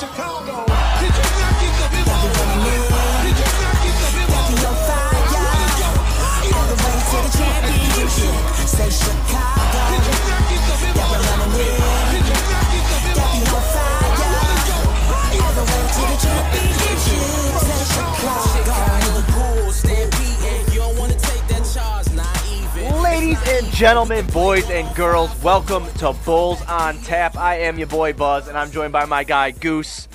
Chicago. Did you not get the memo? Did you not get the memo? fire. All the way to the championship. Say Chicago. Gentlemen, boys and girls, welcome to Bulls on Tap. I am your boy Buzz, and I'm joined by my guy Goose.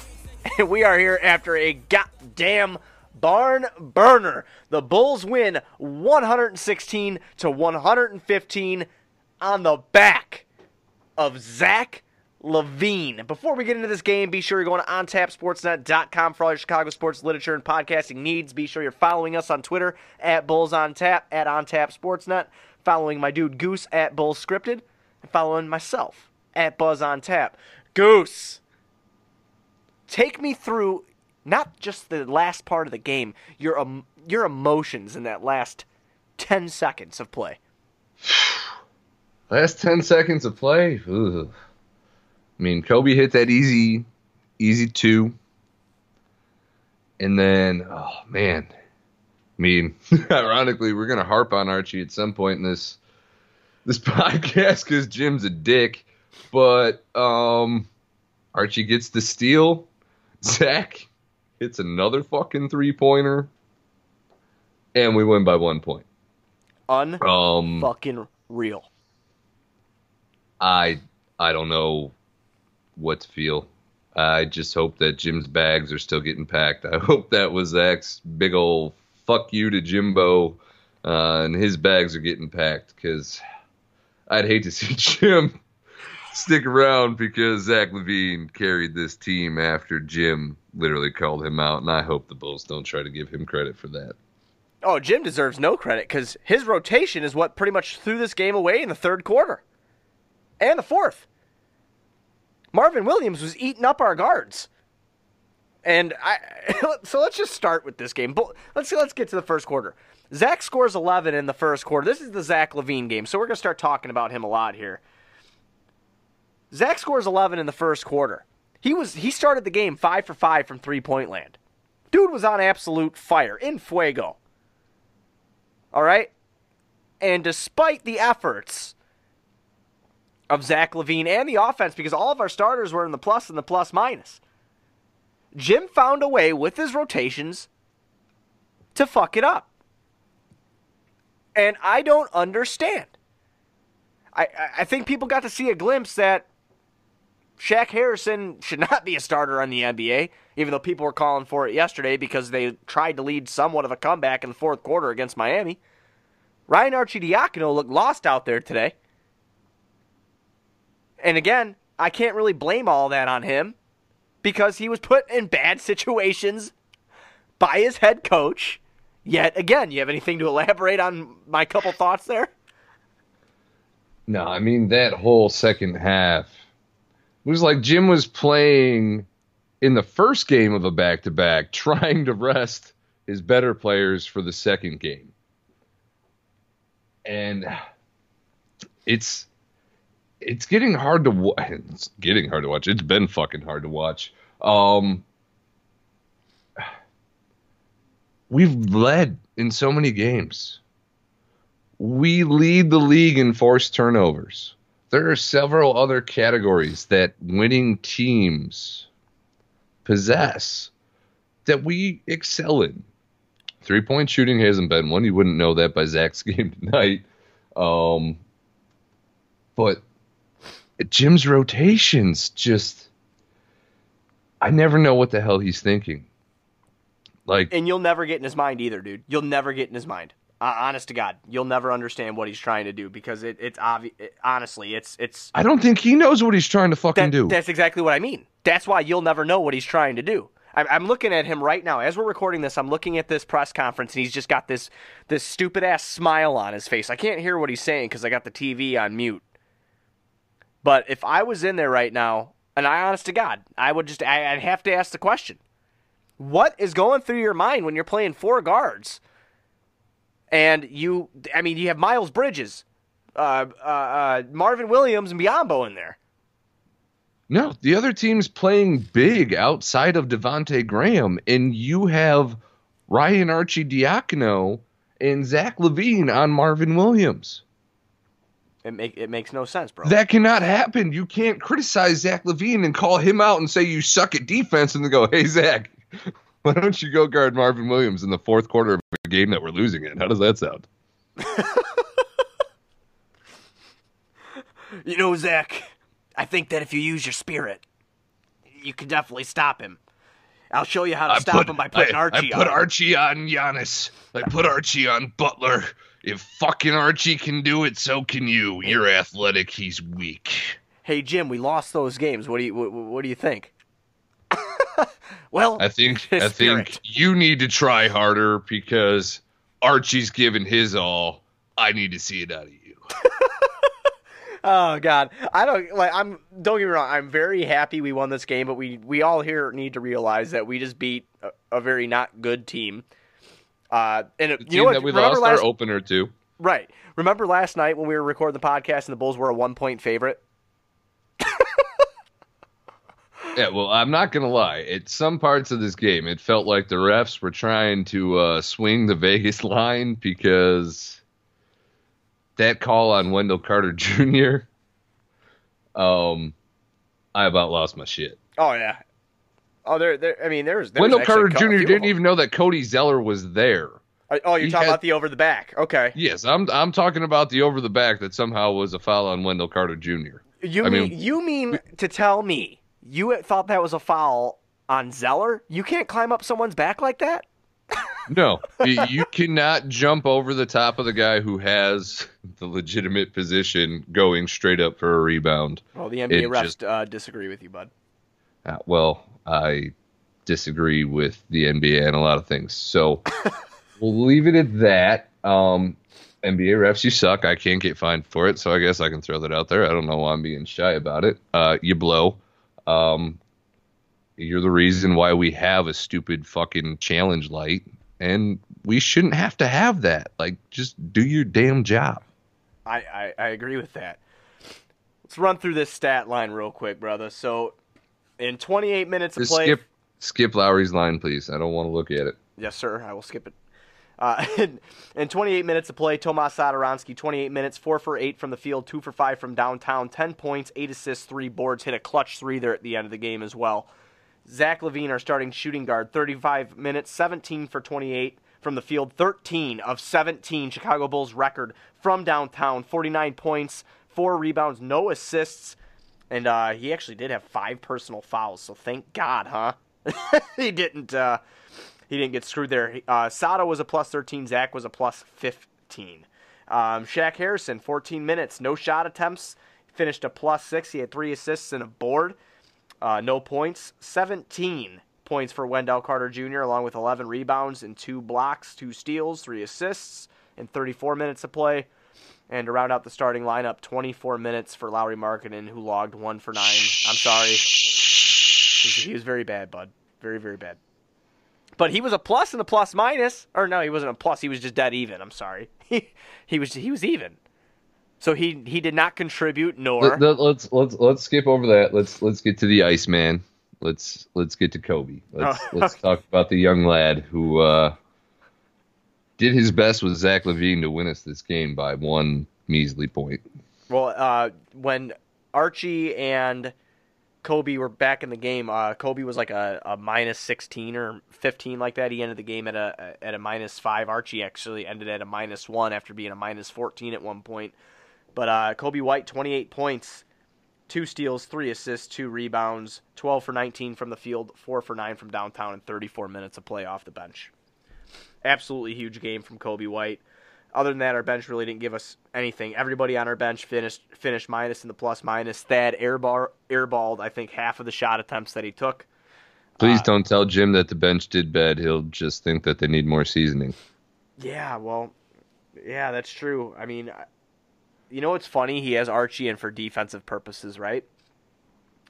And we are here after a goddamn barn burner. The Bulls win 116 to 115 on the back of Zach LaVine. Before we get into this game, be sure you're going to ontapsportsnet.com for all your Chicago sports literature and podcasting needs. Be sure you're following us on Twitter at Bulls on Tap, at OnTapSportsNet, following my dude Goose at Bulls Scripted, and following myself at Buzz on Tap. Goose, take me through not just the last part of the game, your um, your emotions in that last 10 seconds of play. Last 10 seconds of play. Ugh. I mean, Coby hit that easy, easy two. And then, oh, man. I mean, ironically, we're going to harp on Archie at some point in this this podcast because Jim's a dick. But um, Archie gets the steal. Zach hits another fucking three pointer. And we win by one point. Um, fucking real. I I don't know what to feel. I just hope that Jim's bags are still getting packed. I hope that was Zach's big old fuck you to Jimbo, uh, and his bags are getting packed because I'd hate to see Jim stick around because Zach LaVine carried this team after Jim literally called him out, and I hope the Bulls don't try to give him credit for that. Oh, Jim deserves no credit because his rotation is what pretty much threw this game away in the third quarter and the fourth. Marvin Williams was eating up our guards. And I so let's just start with this game. Let's let's get to the first quarter. Zach scores 11 in the first quarter. This is the Zach LaVine game, so we're gonna start talking about him a lot here. Zach scores 11 in the first quarter. He was he started the game five for five from three point land. Dude was on absolute fire in fuego. All right, and despite the efforts of Zach LaVine and the offense, because all of our starters were in the plus and the plus minus. Jim found a way with his rotations to fuck it up. And I don't understand. I, I- think people got to see a glimpse that Shaq Harrison should not be a starter on the NBA, even though people were calling for it yesterday because they tried to lead somewhat of a comeback in the fourth quarter against Miami. Ryan Arcidiacono looked lost out there today. And again, I can't really blame all that on him because he was put in bad situations by his head coach. Yet again, you have anything to elaborate on my couple thoughts there? No, I mean that whole second half was like Jim was playing in the first game of a back to back, trying to rest his better players for the second game. And it's it's getting hard to wa- it's getting hard to watch. It's been fucking hard to watch. Um we've led in so many games we lead the league in forced turnovers. There are several other categories that winning teams possess that we excel in. Three point shooting hasn't been one. You wouldn't know that by Zach's game tonight. Um, but Jim's rotations just, I never know what the hell he's thinking. Like, And you'll never get in his mind either, dude. You'll never get in his mind. Uh, honest to God, you'll never understand what he's trying to do because it, it's obvious. honestly, it's it's I don't think he knows what he's trying to fucking that, do. That's exactly what I mean. That's why you'll never know what he's trying to do. I'm, I'm looking at him right now as we're recording this. I'm looking at this press conference, and he's just got this this stupid ass smile on his face. I can't hear what he's saying because I got the TV on mute. But if I was in there right now, and I, honest to God, I would just I, I'd have to ask the question: What is going through your mind when you're playing four guards? And you, I mean, you have Miles Bridges, uh, uh, uh, Marvin Williams, and Biyombo in there. No, the other team's playing big outside of Devonte Graham, and you have Ryan Arcidiacono and Zach LaVine on Marvin Williams. It make it makes no sense, bro. That cannot happen. You can't criticize Zach LaVine and call him out and say you suck at defense and then go, hey, Zach, why don't you go guard Marvin Williams in the fourth quarter of a game that we're losing in? How does that sound? You know, Zach, I think that if you use your spirit, you can definitely stop him. I'll show you how to stop him by putting I, Archie I put on. Archie on Giannis. I put Archie on Butler. If fucking Archie can do it, so can you. You're athletic. He's weak. hey, Jim, we lost those games. What do you what, what do you think? well, I think I think spirit. you need to try harder because Archie's given his all. I need to see it out of you. Oh God, I don't like. I'm don't get me wrong. I'm very happy we won this game, but we we all here need to realize that we just beat a, a very not good team. Uh, and it, you team know what? that we Remember lost last, our opener to. right? Remember last night when we were recording the podcast and the Bulls were a one point favorite? Yeah, well, I'm not gonna lie. At some parts of this game, it felt like the refs were trying to uh, swing the Vegas line because that call on Wendell Carter Jr. Um, I about lost my shit. Oh yeah. Oh, there, there. I mean, there's. Wendell Carter Jr. didn't even know that Cody Zeller was there. Oh, you're he talking had- about the over the back. Okay. Yes, I'm I'm talking about the over the back that somehow was a foul on Wendell Carter Jr. You I mean, mean- you mean to tell me you thought that was a foul on Zeller? You can't climb up someone's back like that. No, you cannot jump over the top of the guy who has the legitimate position going straight up for a rebound. Well, the NBA It refs just- uh, disagree with you, bud. Uh, well, I disagree with the NBA and a lot of things. So we'll leave it at that. Um, NBA refs, you suck. I can't get fined for it, so I guess I can throw that out there. I don't know why I'm being shy about it. Uh, you blow. Um, you're the reason why we have a stupid fucking challenge light, and we shouldn't have to have that. Like, just do your damn job. I, I, I agree with that. Let's run through this stat line real quick, brother. So, in 28 minutes of Just play, skip skip Lauri's line, please. I don't want to look at it. Yes, sir. I will skip it. Uh, in, in 28 minutes of play, Tomas Satoransky, 28 minutes, 4 for 8 from the field, 2 for 5 from downtown, 10 points, 8 assists, 3 boards, hit a clutch 3 there at the end of the game as well. Zach LaVine, our starting shooting guard, 35 minutes, 17 for 28 from the field, 13 of 17, Chicago Bulls record from downtown, 49 points, 4 rebounds, no assists, and uh, he actually did have 5 personal fouls, so thank God, huh? he didn't. Uh, he didn't get screwed there. Uh, Sato was a plus 13. Zach was a plus 15. Um, Shaq Harrison, 14 minutes, no shot attempts, finished a plus six. He had three assists and a board, uh, no points. 17 points for Wendell Carter Jr., along with 11 rebounds and two blocks, two steals, three assists in 34 minutes of play. And to round out the starting lineup, 24 minutes for Lauri Markkanen, who logged one for nine. I'm sorry. He was very bad, bud. Very, very bad. But he was a plus and a plus minus. Or no, he wasn't a plus. He was just dead even. I'm sorry. He he was he was even. So he he did not contribute nor Let, let, let's let's let's skip over that. Let's let's get to the Iceman. Let's let's get to Coby. Let's Oh, let's talk about the young lad who uh, did his best with Zach LaVine to win us this game by one measly point. well uh, when Archie and Coby were back in the game. Uh, Coby was like a, a minus 16 or 15 like that. He ended the game at a at a minus five. Archie actually ended at a minus one after being a minus 14 at one point. But uh, Coby White 28 points, two steals, three assists, two rebounds, 12 for 19 from the field, four for nine from downtown, and 34 minutes of play off the bench. Absolutely huge game from Coby White. Other than that, our bench really didn't give us anything. Everybody on our bench finished finished minus in the plus minus. Thad airball, airballed, I think, half of the shot attempts that he took. Please Uh, don't tell Jim that the bench did bad. He'll just think that they need more seasoning. Yeah, well, yeah, that's true. I mean, you know what's funny? He has Archie in for defensive purposes, right?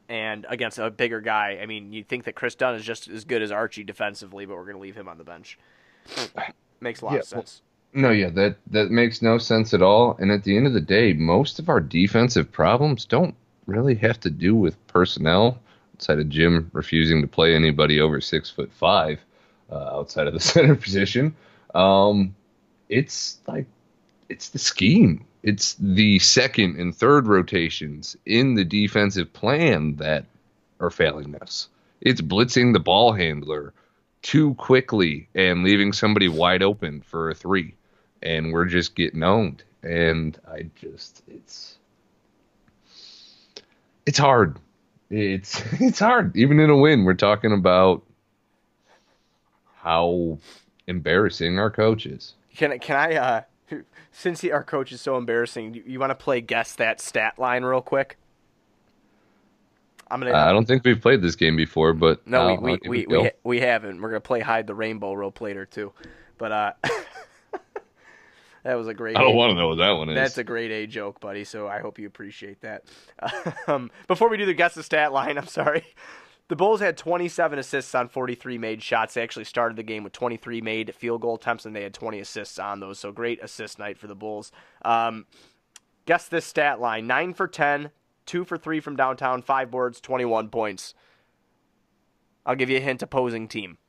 And against a bigger guy, I mean, you'd think that Kris Dunn is just as good as Archie defensively, but we're going to leave him on the bench. Makes a lot Yeah, of sense. No, yeah, that that makes no sense at all. And at the end of the day, most of our defensive problems don't really have to do with personnel outside of Jim refusing to play anybody over six foot five uh, outside of the center position. Um, it's like it's the scheme. It's the second and third rotations in the defensive plan that are failing us. It's blitzing the ball handler too quickly and leaving somebody wide open for a three, and we're just getting owned. And I just it's it's hard. It's it's hard. Even in a win, we're talking about how embarrassing our coach is. Can can I? Uh, since he, our coach is so embarrassing, you, you want to play guess that stat line real quick? I'm gonna. I don't think we've played this game before, but no, I'll- we I'll we we we, ha- we haven't. We're gonna play hide the rainbow real later too, but uh, that was a great. I don't want to know what that one is. That's a great A joke, buddy. So I hope you appreciate that. Um, before we do the guess the stat line, I'm sorry. The Bulls had 27 assists on 43 made shots. They actually started the game with 23 made field goal attempts, and they had 20 assists on those. So great assist night for the Bulls. Um, guess this stat line: nine for 10, two for three from downtown, five boards, 21 points. I'll give you a hint: opposing team.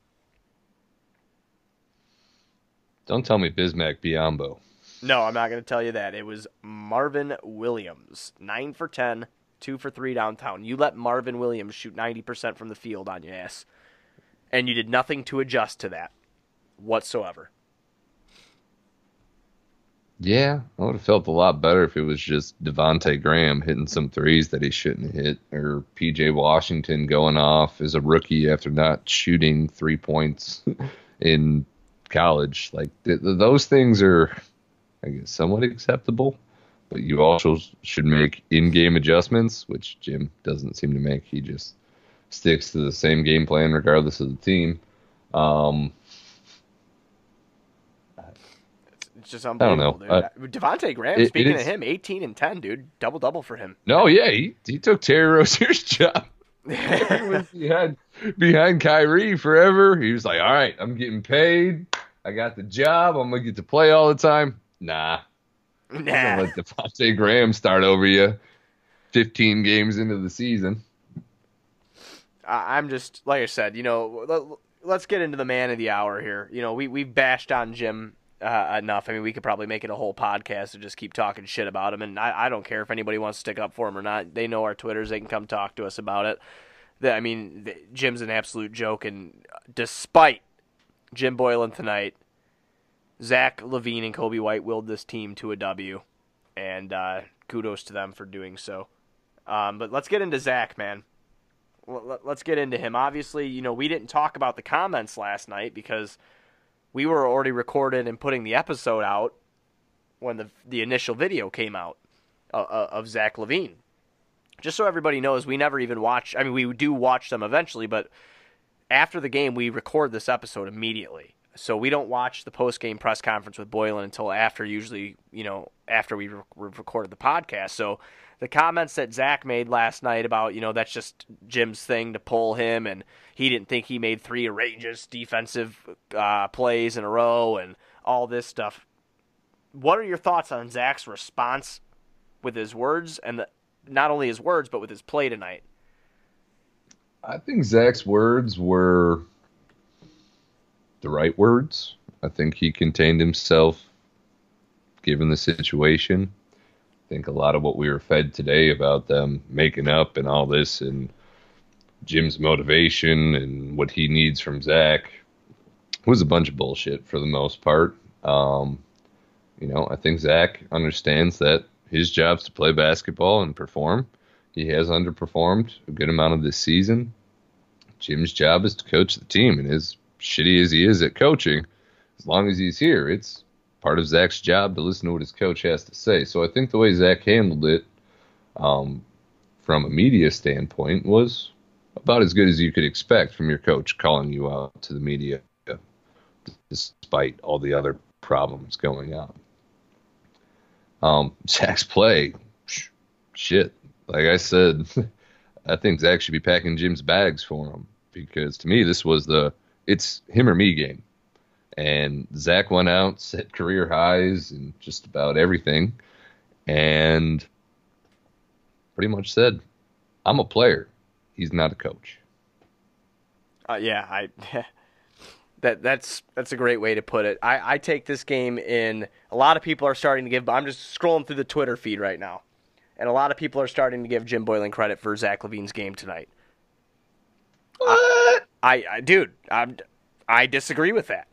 Don't tell me Bismack Biyombo. No, I'm not going to tell you that. It was Marvin Williams. 9 for 10, 2 for 3 downtown. You let Marvin Williams shoot 90% from the field on your ass. And you did nothing to adjust to that whatsoever. Yeah, I would have felt a lot better if it was just Devonte Graham hitting some threes that he shouldn't hit, or PJ Washington going off as a rookie after not shooting three points in college. Like th- those things are, I guess, somewhat acceptable. But you also should make in-game adjustments, which Jim doesn't seem to make. He just sticks to the same game plan regardless of the team. Um, It's just unbelievable. I don't know. dude. Devonte Graham, it- it speaking is- of him, 18 and 10, dude. Double double for him. no, yeah, he, he took Terry Rozier's job. he was behind Kyrie forever. He was like, "All right, I'm getting paid. I got the job. I'm gonna get to play all the time." Nah, nah. let Devonte Graham start over you. 15 games into the season. I'm just like I said, you know. Let, let's get into the man of the hour here. You know, we we've bashed on Jim uh, enough. I mean, we could probably make it a whole podcast and just keep talking shit about him. And I, I don't care if anybody wants to stick up for him or not. They know our Twitters. They can come talk to us about it. The, I mean, the, Jim's an absolute joke. And despite Jim Boylen tonight, Zach LaVine and Coby White willed this team to a W, and uh, kudos to them for doing so. Um, but let's get into Zach, man let's get into him. Obviously, you know, we didn't talk about the comments last night because we were already recorded and putting the episode out when the the initial video came out uh, uh, of Zach LaVine. Just so everybody knows, we never even watch. I mean, we do watch them eventually, but after the game, we record this episode immediately. So we don't watch the post game press conference with Boylen until after, usually, you know, after we re- we've recorded the podcast. So the comments that Zach made last night about, you know, that's just Jim's thing to pull him, and he didn't think he made three outrageous defensive uh, plays in a row and all this stuff. What are your thoughts on Zach's response with his words and the, not only his words, but with his play tonight? I think Zach's words were the right words. I think he contained himself given the situation. I think a lot of what we were fed today about them making up and all this and Jim's motivation and what he needs from Zach was a bunch of bullshit for the most part. Um, you know, I think Zach understands that his job's to play basketball and perform. He has underperformed a good amount of this season. Jim's job is to coach the team, and as shitty as he is at coaching, as long as he's here, it's part of Zach's job to listen to what his coach has to say. So I think the way Zach handled it, um, from a media standpoint, was about as good as you could expect from your coach calling you out to the media, despite all the other problems going on. Um, Zach's play, shit. Like I said, I think Zach should be packing Jim's bags for him because to me this was the it's him or me game. And Zach went out, set career highs and just about everything. And pretty much said, "I'm a player. He's not a coach." Uh, yeah, I that that's that's a great way to put it. I, I take this game in. A lot of people are starting to give. I'm just scrolling through the Twitter feed right now, and a lot of people are starting to give Jim Boylen credit for Zach LaVine's game tonight. What? I, I dude, I'm, I disagree with that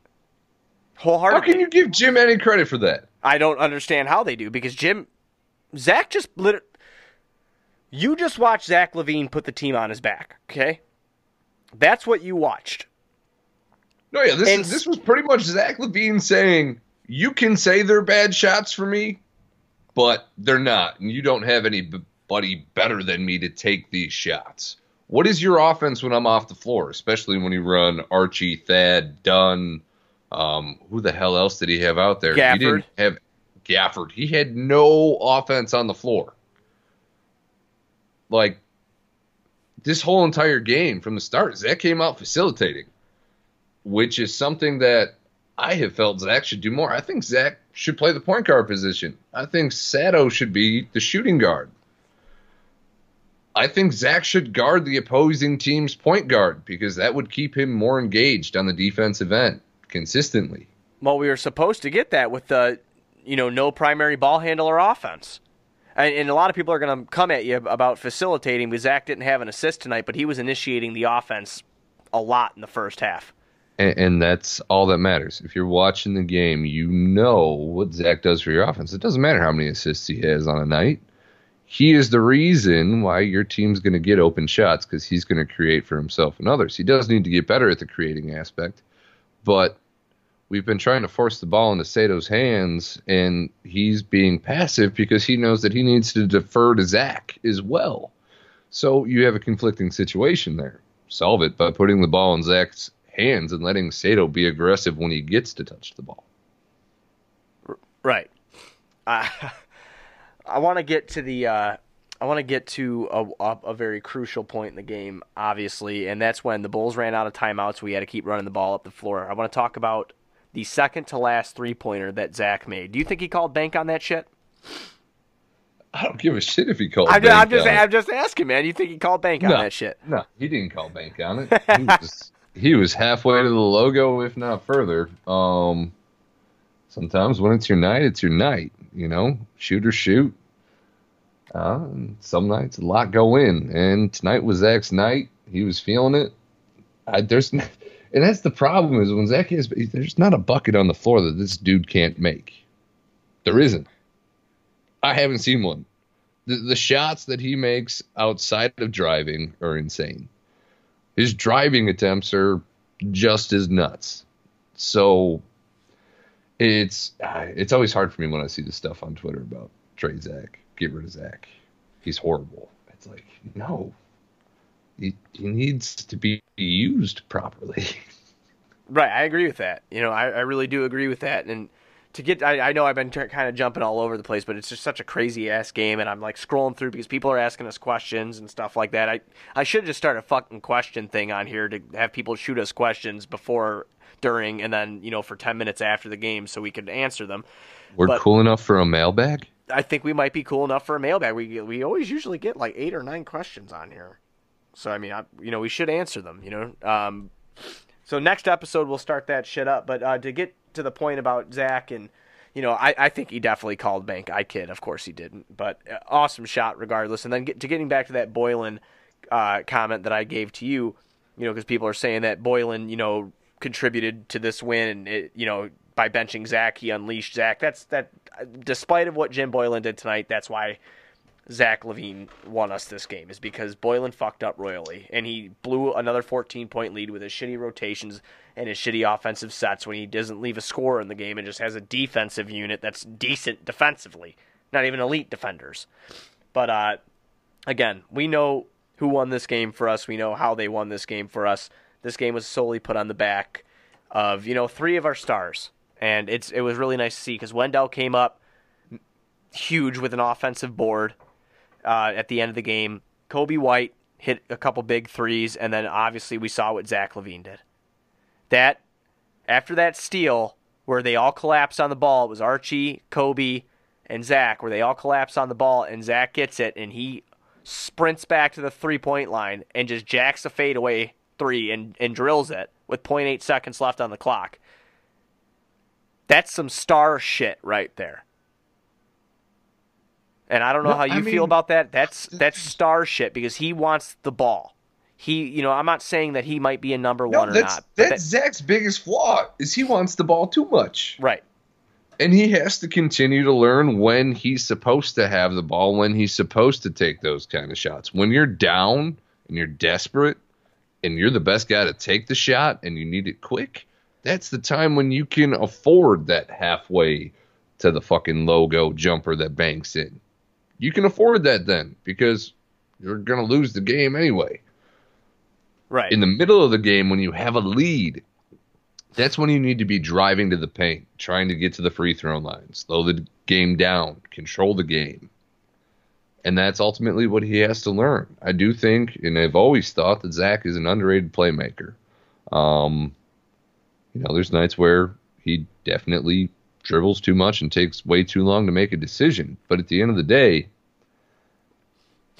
wholeheartedly. How can you give Jim any credit for that? I don't understand how they do because Jim, Zach just lit. You just watched Zach LaVine put the team on his back. Okay, that's what you watched. No, yeah, this And- is, this was pretty much Zach LaVine saying, "You can say they're bad shots for me, but they're not, and you don't have anybody better than me to take these shots." What is your offense when I'm off the floor, especially when you run Archie, Thad, Dunn? Um, who the hell else did he have out there? He didn't have Gafford. He had no offense on the floor. Like this whole entire game from the start, Zach came out facilitating which is something that I have felt Zach should do more. I think Zach should play the point guard position. I think Sato should be the shooting guard. I think Zach should guard the opposing team's point guard because that would keep him more engaged on the defensive end consistently. Well, we were supposed to get that with the, you know, no primary ball handler offense. And, and a lot of people are going to come at you about facilitating because Zach didn't have an assist tonight, but he was initiating the offense a lot in the first half. And, and that's all that matters. If you're watching the game, you know what Zach does for your offense. It doesn't matter how many assists he has on a night. He is the reason why your team's going to get open shots because he's going to create for himself and others. He does need to get better at the creating aspect, but we've been trying to force the ball into Sato's hands, and he's being passive because he knows that he needs to defer to Zach as well. So you have a conflicting situation there. Solve it by putting the ball in Zach's hands and letting Sato be aggressive when he gets to touch the ball. Right. Uh, I want to get to the. Uh, I want to get to a, a, a very crucial point in the game, obviously, and that's when the Bulls ran out of timeouts. We had to keep running the ball up the floor. I want to talk about the second to last three pointer that Zach made. Do you think he called bank on that shit? I don't give a shit if he called. I'm, bank I'm just, on. I'm just asking, man. You think he called bank on that shit? No, he didn't call bank on it. He was, he was halfway to the logo, if not further. Um, sometimes when it's your night, it's your night. You know, shoot or shoot. Uh, some nights a lot go in, and tonight was Zach's night. He was feeling it. I, there's, and that's the problem is when Zach is, there's not a bucket on the floor that this dude can't make. There isn't. I haven't seen one. The, the shots that he makes outside of driving are insane. His driving attempts are just as nuts. So it's it's always hard for me when I see the stuff on Twitter about Trey Zach, get rid of Zach. He's horrible. It's like no, he, he needs to be used properly. Right, I agree with that. You know, I, I really do agree with that. And to get, I, I know I've been t- kind of jumping all over the place, but it's just such a crazy ass game, and I'm like scrolling through because people are asking us questions and stuff like that. I I should just start a fucking question thing on here to have people shoot us questions before, during, and then you know for ten minutes after the game so we could answer them. We're But- cool enough for a mailbag. I think we might be cool enough for a mailbag. We we always usually get like eight or nine questions on here, so I mean, I, you know, we should answer them. You know, um, so next episode we'll start that shit up. But uh, to get to the point about Zach and you know, I, I think he definitely called bank. I kid, of course he didn't, but uh, awesome shot regardless. And then get to getting back to that Boylen uh, comment that I gave to you, you know, because people are saying that Boylen, you know, contributed to this win, and it, you know, by benching Zach, he unleashed Zach. That's that. Despite of what Jim Boylen did tonight, that's why Zach LaVine won us this game is because Boylen fucked up royally and he blew another 14 point lead with his shitty rotations and his shitty offensive sets when he doesn't leave a score in the game and just has a defensive unit that's decent defensively, not even elite defenders. But uh, again, we know who won this game for us. We know how they won this game for us. This game was solely put on the back of you know three of our stars, and it's it was really nice to see because Wendell came up huge with an offensive board uh, at the end of the game. Coby White hit a couple big threes, and then obviously we saw what Zach LaVine did. That after that steal where they all collapsed on the ball, it was Archie, Coby, and Zach where they all collapsed on the ball, and Zach gets it, and he sprints back to the three point line and just jacks a fadeaway three and, and drills it with 0.8 seconds left on the clock. That's some star shit right there. And I don't know No, how you I feel about that. That's uh, that's star shit because he wants the ball. He, you know, I'm not saying that he might be a number No, one or that's not. that's Zach's biggest flaw is he wants the ball too much. right. And he has to continue to learn when he's supposed to have the ball, when he's supposed to take those kind of shots. When you're down and you're desperate and you're the best guy to take the shot and you need it quick, that's the time when you can afford that halfway to the fucking logo jumper that banks in. You can afford that then because you're going to lose the game anyway. Right. In the middle of the game, when you have a lead, that's when you need to be driving to the paint, trying to get to the free throw line, slow the game down, control the game. And that's ultimately what he has to learn. I do think, and I've always thought that Zach is an underrated playmaker. Um, you know, there's nights where he definitely dribbles too much and takes way too long to make a decision. But at the end of the day,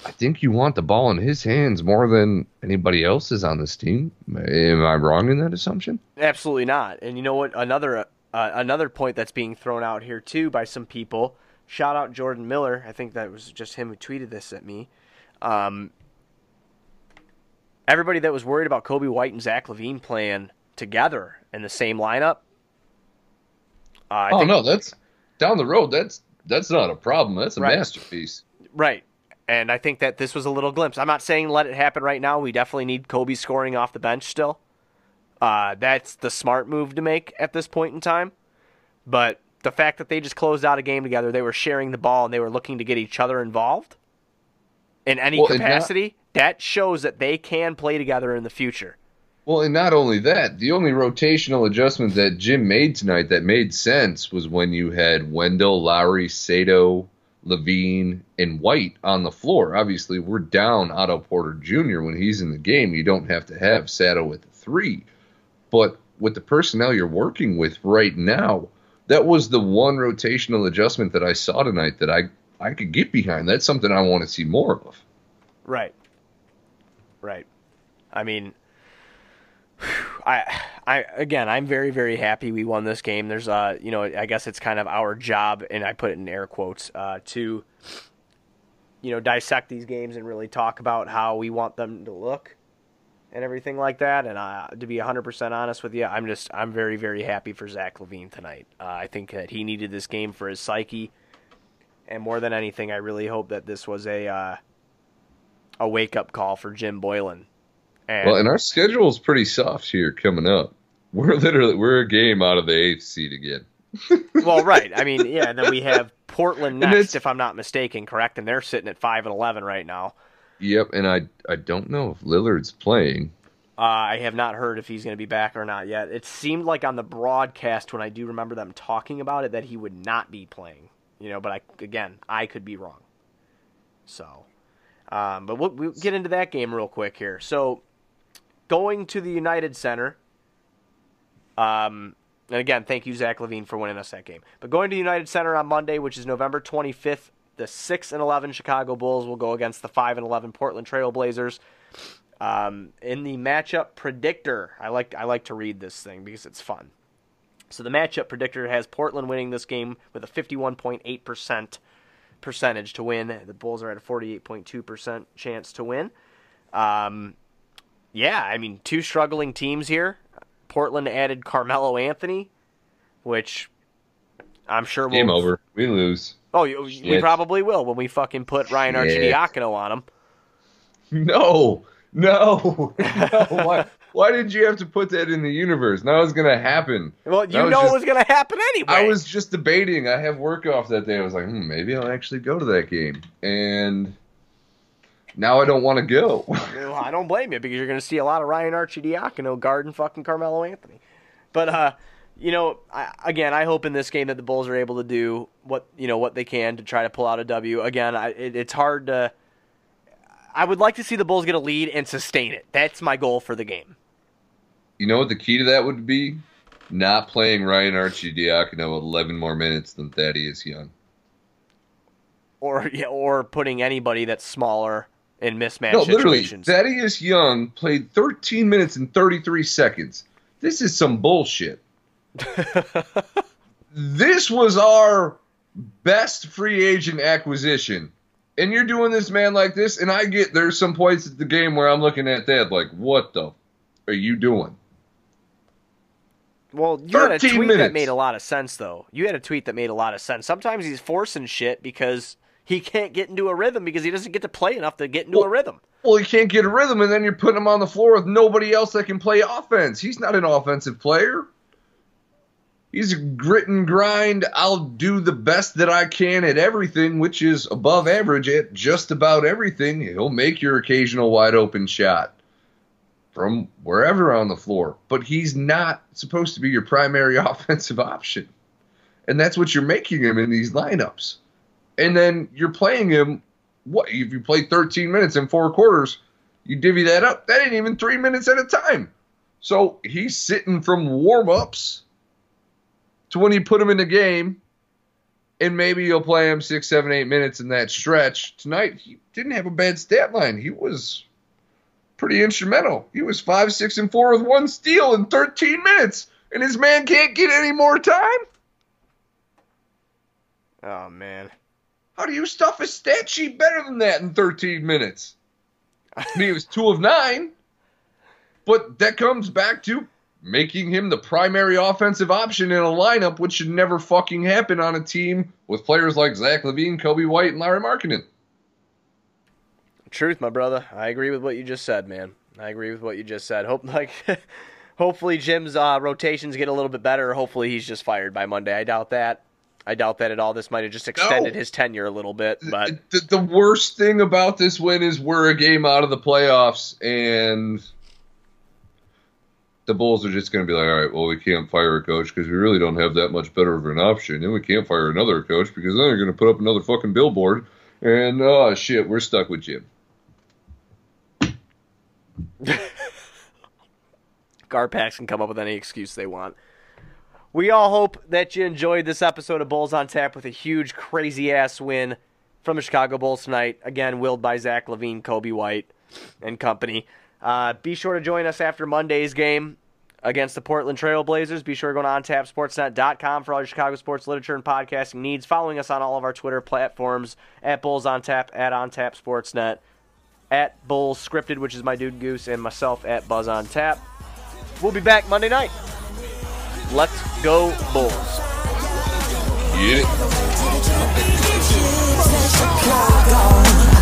I think you want the ball in his hands more than anybody else's on this team. Am I wrong in that assumption? Absolutely not. And you know what? Another uh, another point that's being thrown out here too by some people. Shout out Jordan Miller. I think that was just him who tweeted this at me. Um, everybody that was worried about Coby White and Zach LaVine playing together in the same lineup. Uh, I oh think, no, that's down the road. That's that's not a problem. That's a Right. masterpiece. Right. And I think that this was a little glimpse. I'm not saying let it happen right now. We definitely need Coby scoring off the bench still. Uh, that's the smart move to make at this point in time. But the fact that they just closed out a game together, they were sharing the ball and they were looking to get each other involved in any Well, and not- capacity, that shows that they can play together in the future. Well, and not only that, the only rotational adjustment that Jim made tonight that made sense was when you had Wendell, Lauri, Sato, LaVine, and White on the floor. Obviously, we're down Otto Porter Jr. when he's in the game. You don't have to have Sato at three. But with the personnel you're working with right now, that was the one rotational adjustment that I saw tonight that I, I could get behind. That's something I want to see more of. Right. Right. I mean, I, I again, I'm very, very happy we won this game. There's, uh, you know, I guess it's kind of our job, and I put it in air quotes, uh, to, you know, dissect these games and really talk about how we want them to look and everything like that. And uh, to be 100% honest with you, I'm just, I'm very, very happy for Zach LaVine tonight. Uh, I think that he needed this game for his psyche, and more than anything, I really hope that this was a. Uh, a wake up call for Jim Boylen. And Well, and our schedule is pretty soft here coming up. We're literally we're a game out of the eighth seed again. well, right. I mean, yeah. And then we have Portland next, if I'm not mistaken, correct? And they're sitting at five and eleven right now. Yep, and I I don't know if Lillard's playing. Uh, I have not heard if he's going to be back or not yet. It seemed like on the broadcast when I do remember them talking about it that he would not be playing. You know, but I again I could be wrong. So, um, but we'll, we'll get into that game real quick here. So, going to the United Center. Um, and again, thank you Zach LaVine for winning us that game. But going to United Center on Monday, which is November 25th, the six and 11 Chicago Bulls will go against the five and 11 Portland Trail Blazers. Um, in the matchup predictor, I like I like to read this thing because it's fun. So the matchup predictor has Portland winning this game with a 51.8 percent percentage to win. The Bulls are at a 48.2 percent chance to win. Um, yeah, I mean two struggling teams here. Portland added Carmelo Anthony, which I'm sure Game will over. We lose. Oh, you- we probably will when we fucking put Ryan Shit. Arcidiacono on him. No, no, no. Why? Why did you have to put that in the universe? Now it's gonna happen. Well, you know just- it was going to happen anyway. I was just debating. I have work off that day. I was like, hmm, maybe I'll actually go to that game, and now I don't want to go. Well, I don't blame you because you're going to see a lot of Ryan Arcidiacono guarding fucking Carmelo Anthony. But uh, you know, I, again, I hope in this game that the Bulls are able to do what you know what they can to try to pull out a W. Again, I, it, it's hard to. I would like to see the Bulls get a lead and sustain it. That's my goal for the game. you know what the key to that would be? Not playing Ryan Arcidiacono 11 more minutes than Thaddeus Young. Or yeah, or putting anybody that's smaller in mismatch No, literally, situations. Thaddeus Young played 13 minutes and 33 seconds. This is some bullshit. this was our best free agent acquisition. And you're doing this man like this, and I get there's some points at the game where I'm looking at that like, what the f- are you doing? Well, you had a 13 tweet that made a lot of sense, though. You had a tweet that made a lot of sense. Sometimes he's forcing shit because he can't get into a rhythm because he doesn't get to play enough to get into a rhythm. Well, he can't get a rhythm, and then you're putting him on the floor with nobody else that can play offense. He's not an offensive player. He's a grit and grind. I'll do the best that I can at everything, which is above average at just about everything. He'll make your occasional wide open shot from wherever on the floor, but he's not supposed to be your primary offensive option. And that's what you're making him in these lineups. And then you're playing him what if you play 13 minutes in four quarters, you divvy that up. That ain't even three minutes at a time. So he's sitting from warm ups to when you put him in the game, and maybe you'll play him six, seven, eight minutes in that stretch. Tonight, he didn't have a bad stat line. He was pretty instrumental. He was five, six, and four with one steal in 13 minutes, and his man can't get any more time. Oh man. How do you stuff a stat sheet better than that in 13 minutes? I mean, it was two of nine, but that comes back to making him the primary offensive option in a lineup, which should never fucking happen on a team with players like Zach LaVine, Coby White, and Larry Markkanen. Truth, my brother. I agree with what you just said, man. I agree with what you just said. Hope like hopefully Jim's uh, rotations get a little bit better. Hopefully he's just fired by Monday. I doubt that. I doubt that at all. This might have just extended No. his tenure a little bit, but The, the worst thing about this win is we're a game out of the playoffs, and the Bulls are just going to be like, all right, well, we can't fire a coach because we really don't have that much better of an option, and we can't fire another coach because then they're going to put up another fucking billboard, and oh shit, we're stuck with Jim. Garpax can come up with any excuse they want. We all hope that you enjoyed this episode of Bulls on Tap with a huge, crazy ass win from the Chicago Bulls tonight. Again, willed by Zach LaVine, Coby White, and company. Uh, be sure to join us after Monday's game against the Portland Trailblazers. Be sure to go to ontapsportsnet.com for all your Chicago sports literature and podcasting needs. Following us on all of our Twitter platforms at Bulls on Tap, at OnTapSportsNet, at Bulls Scripted, which is my dude Goose, and myself at Buzz on Tap. We'll be back Monday night. Let's go Bulls. Get it? Chicago.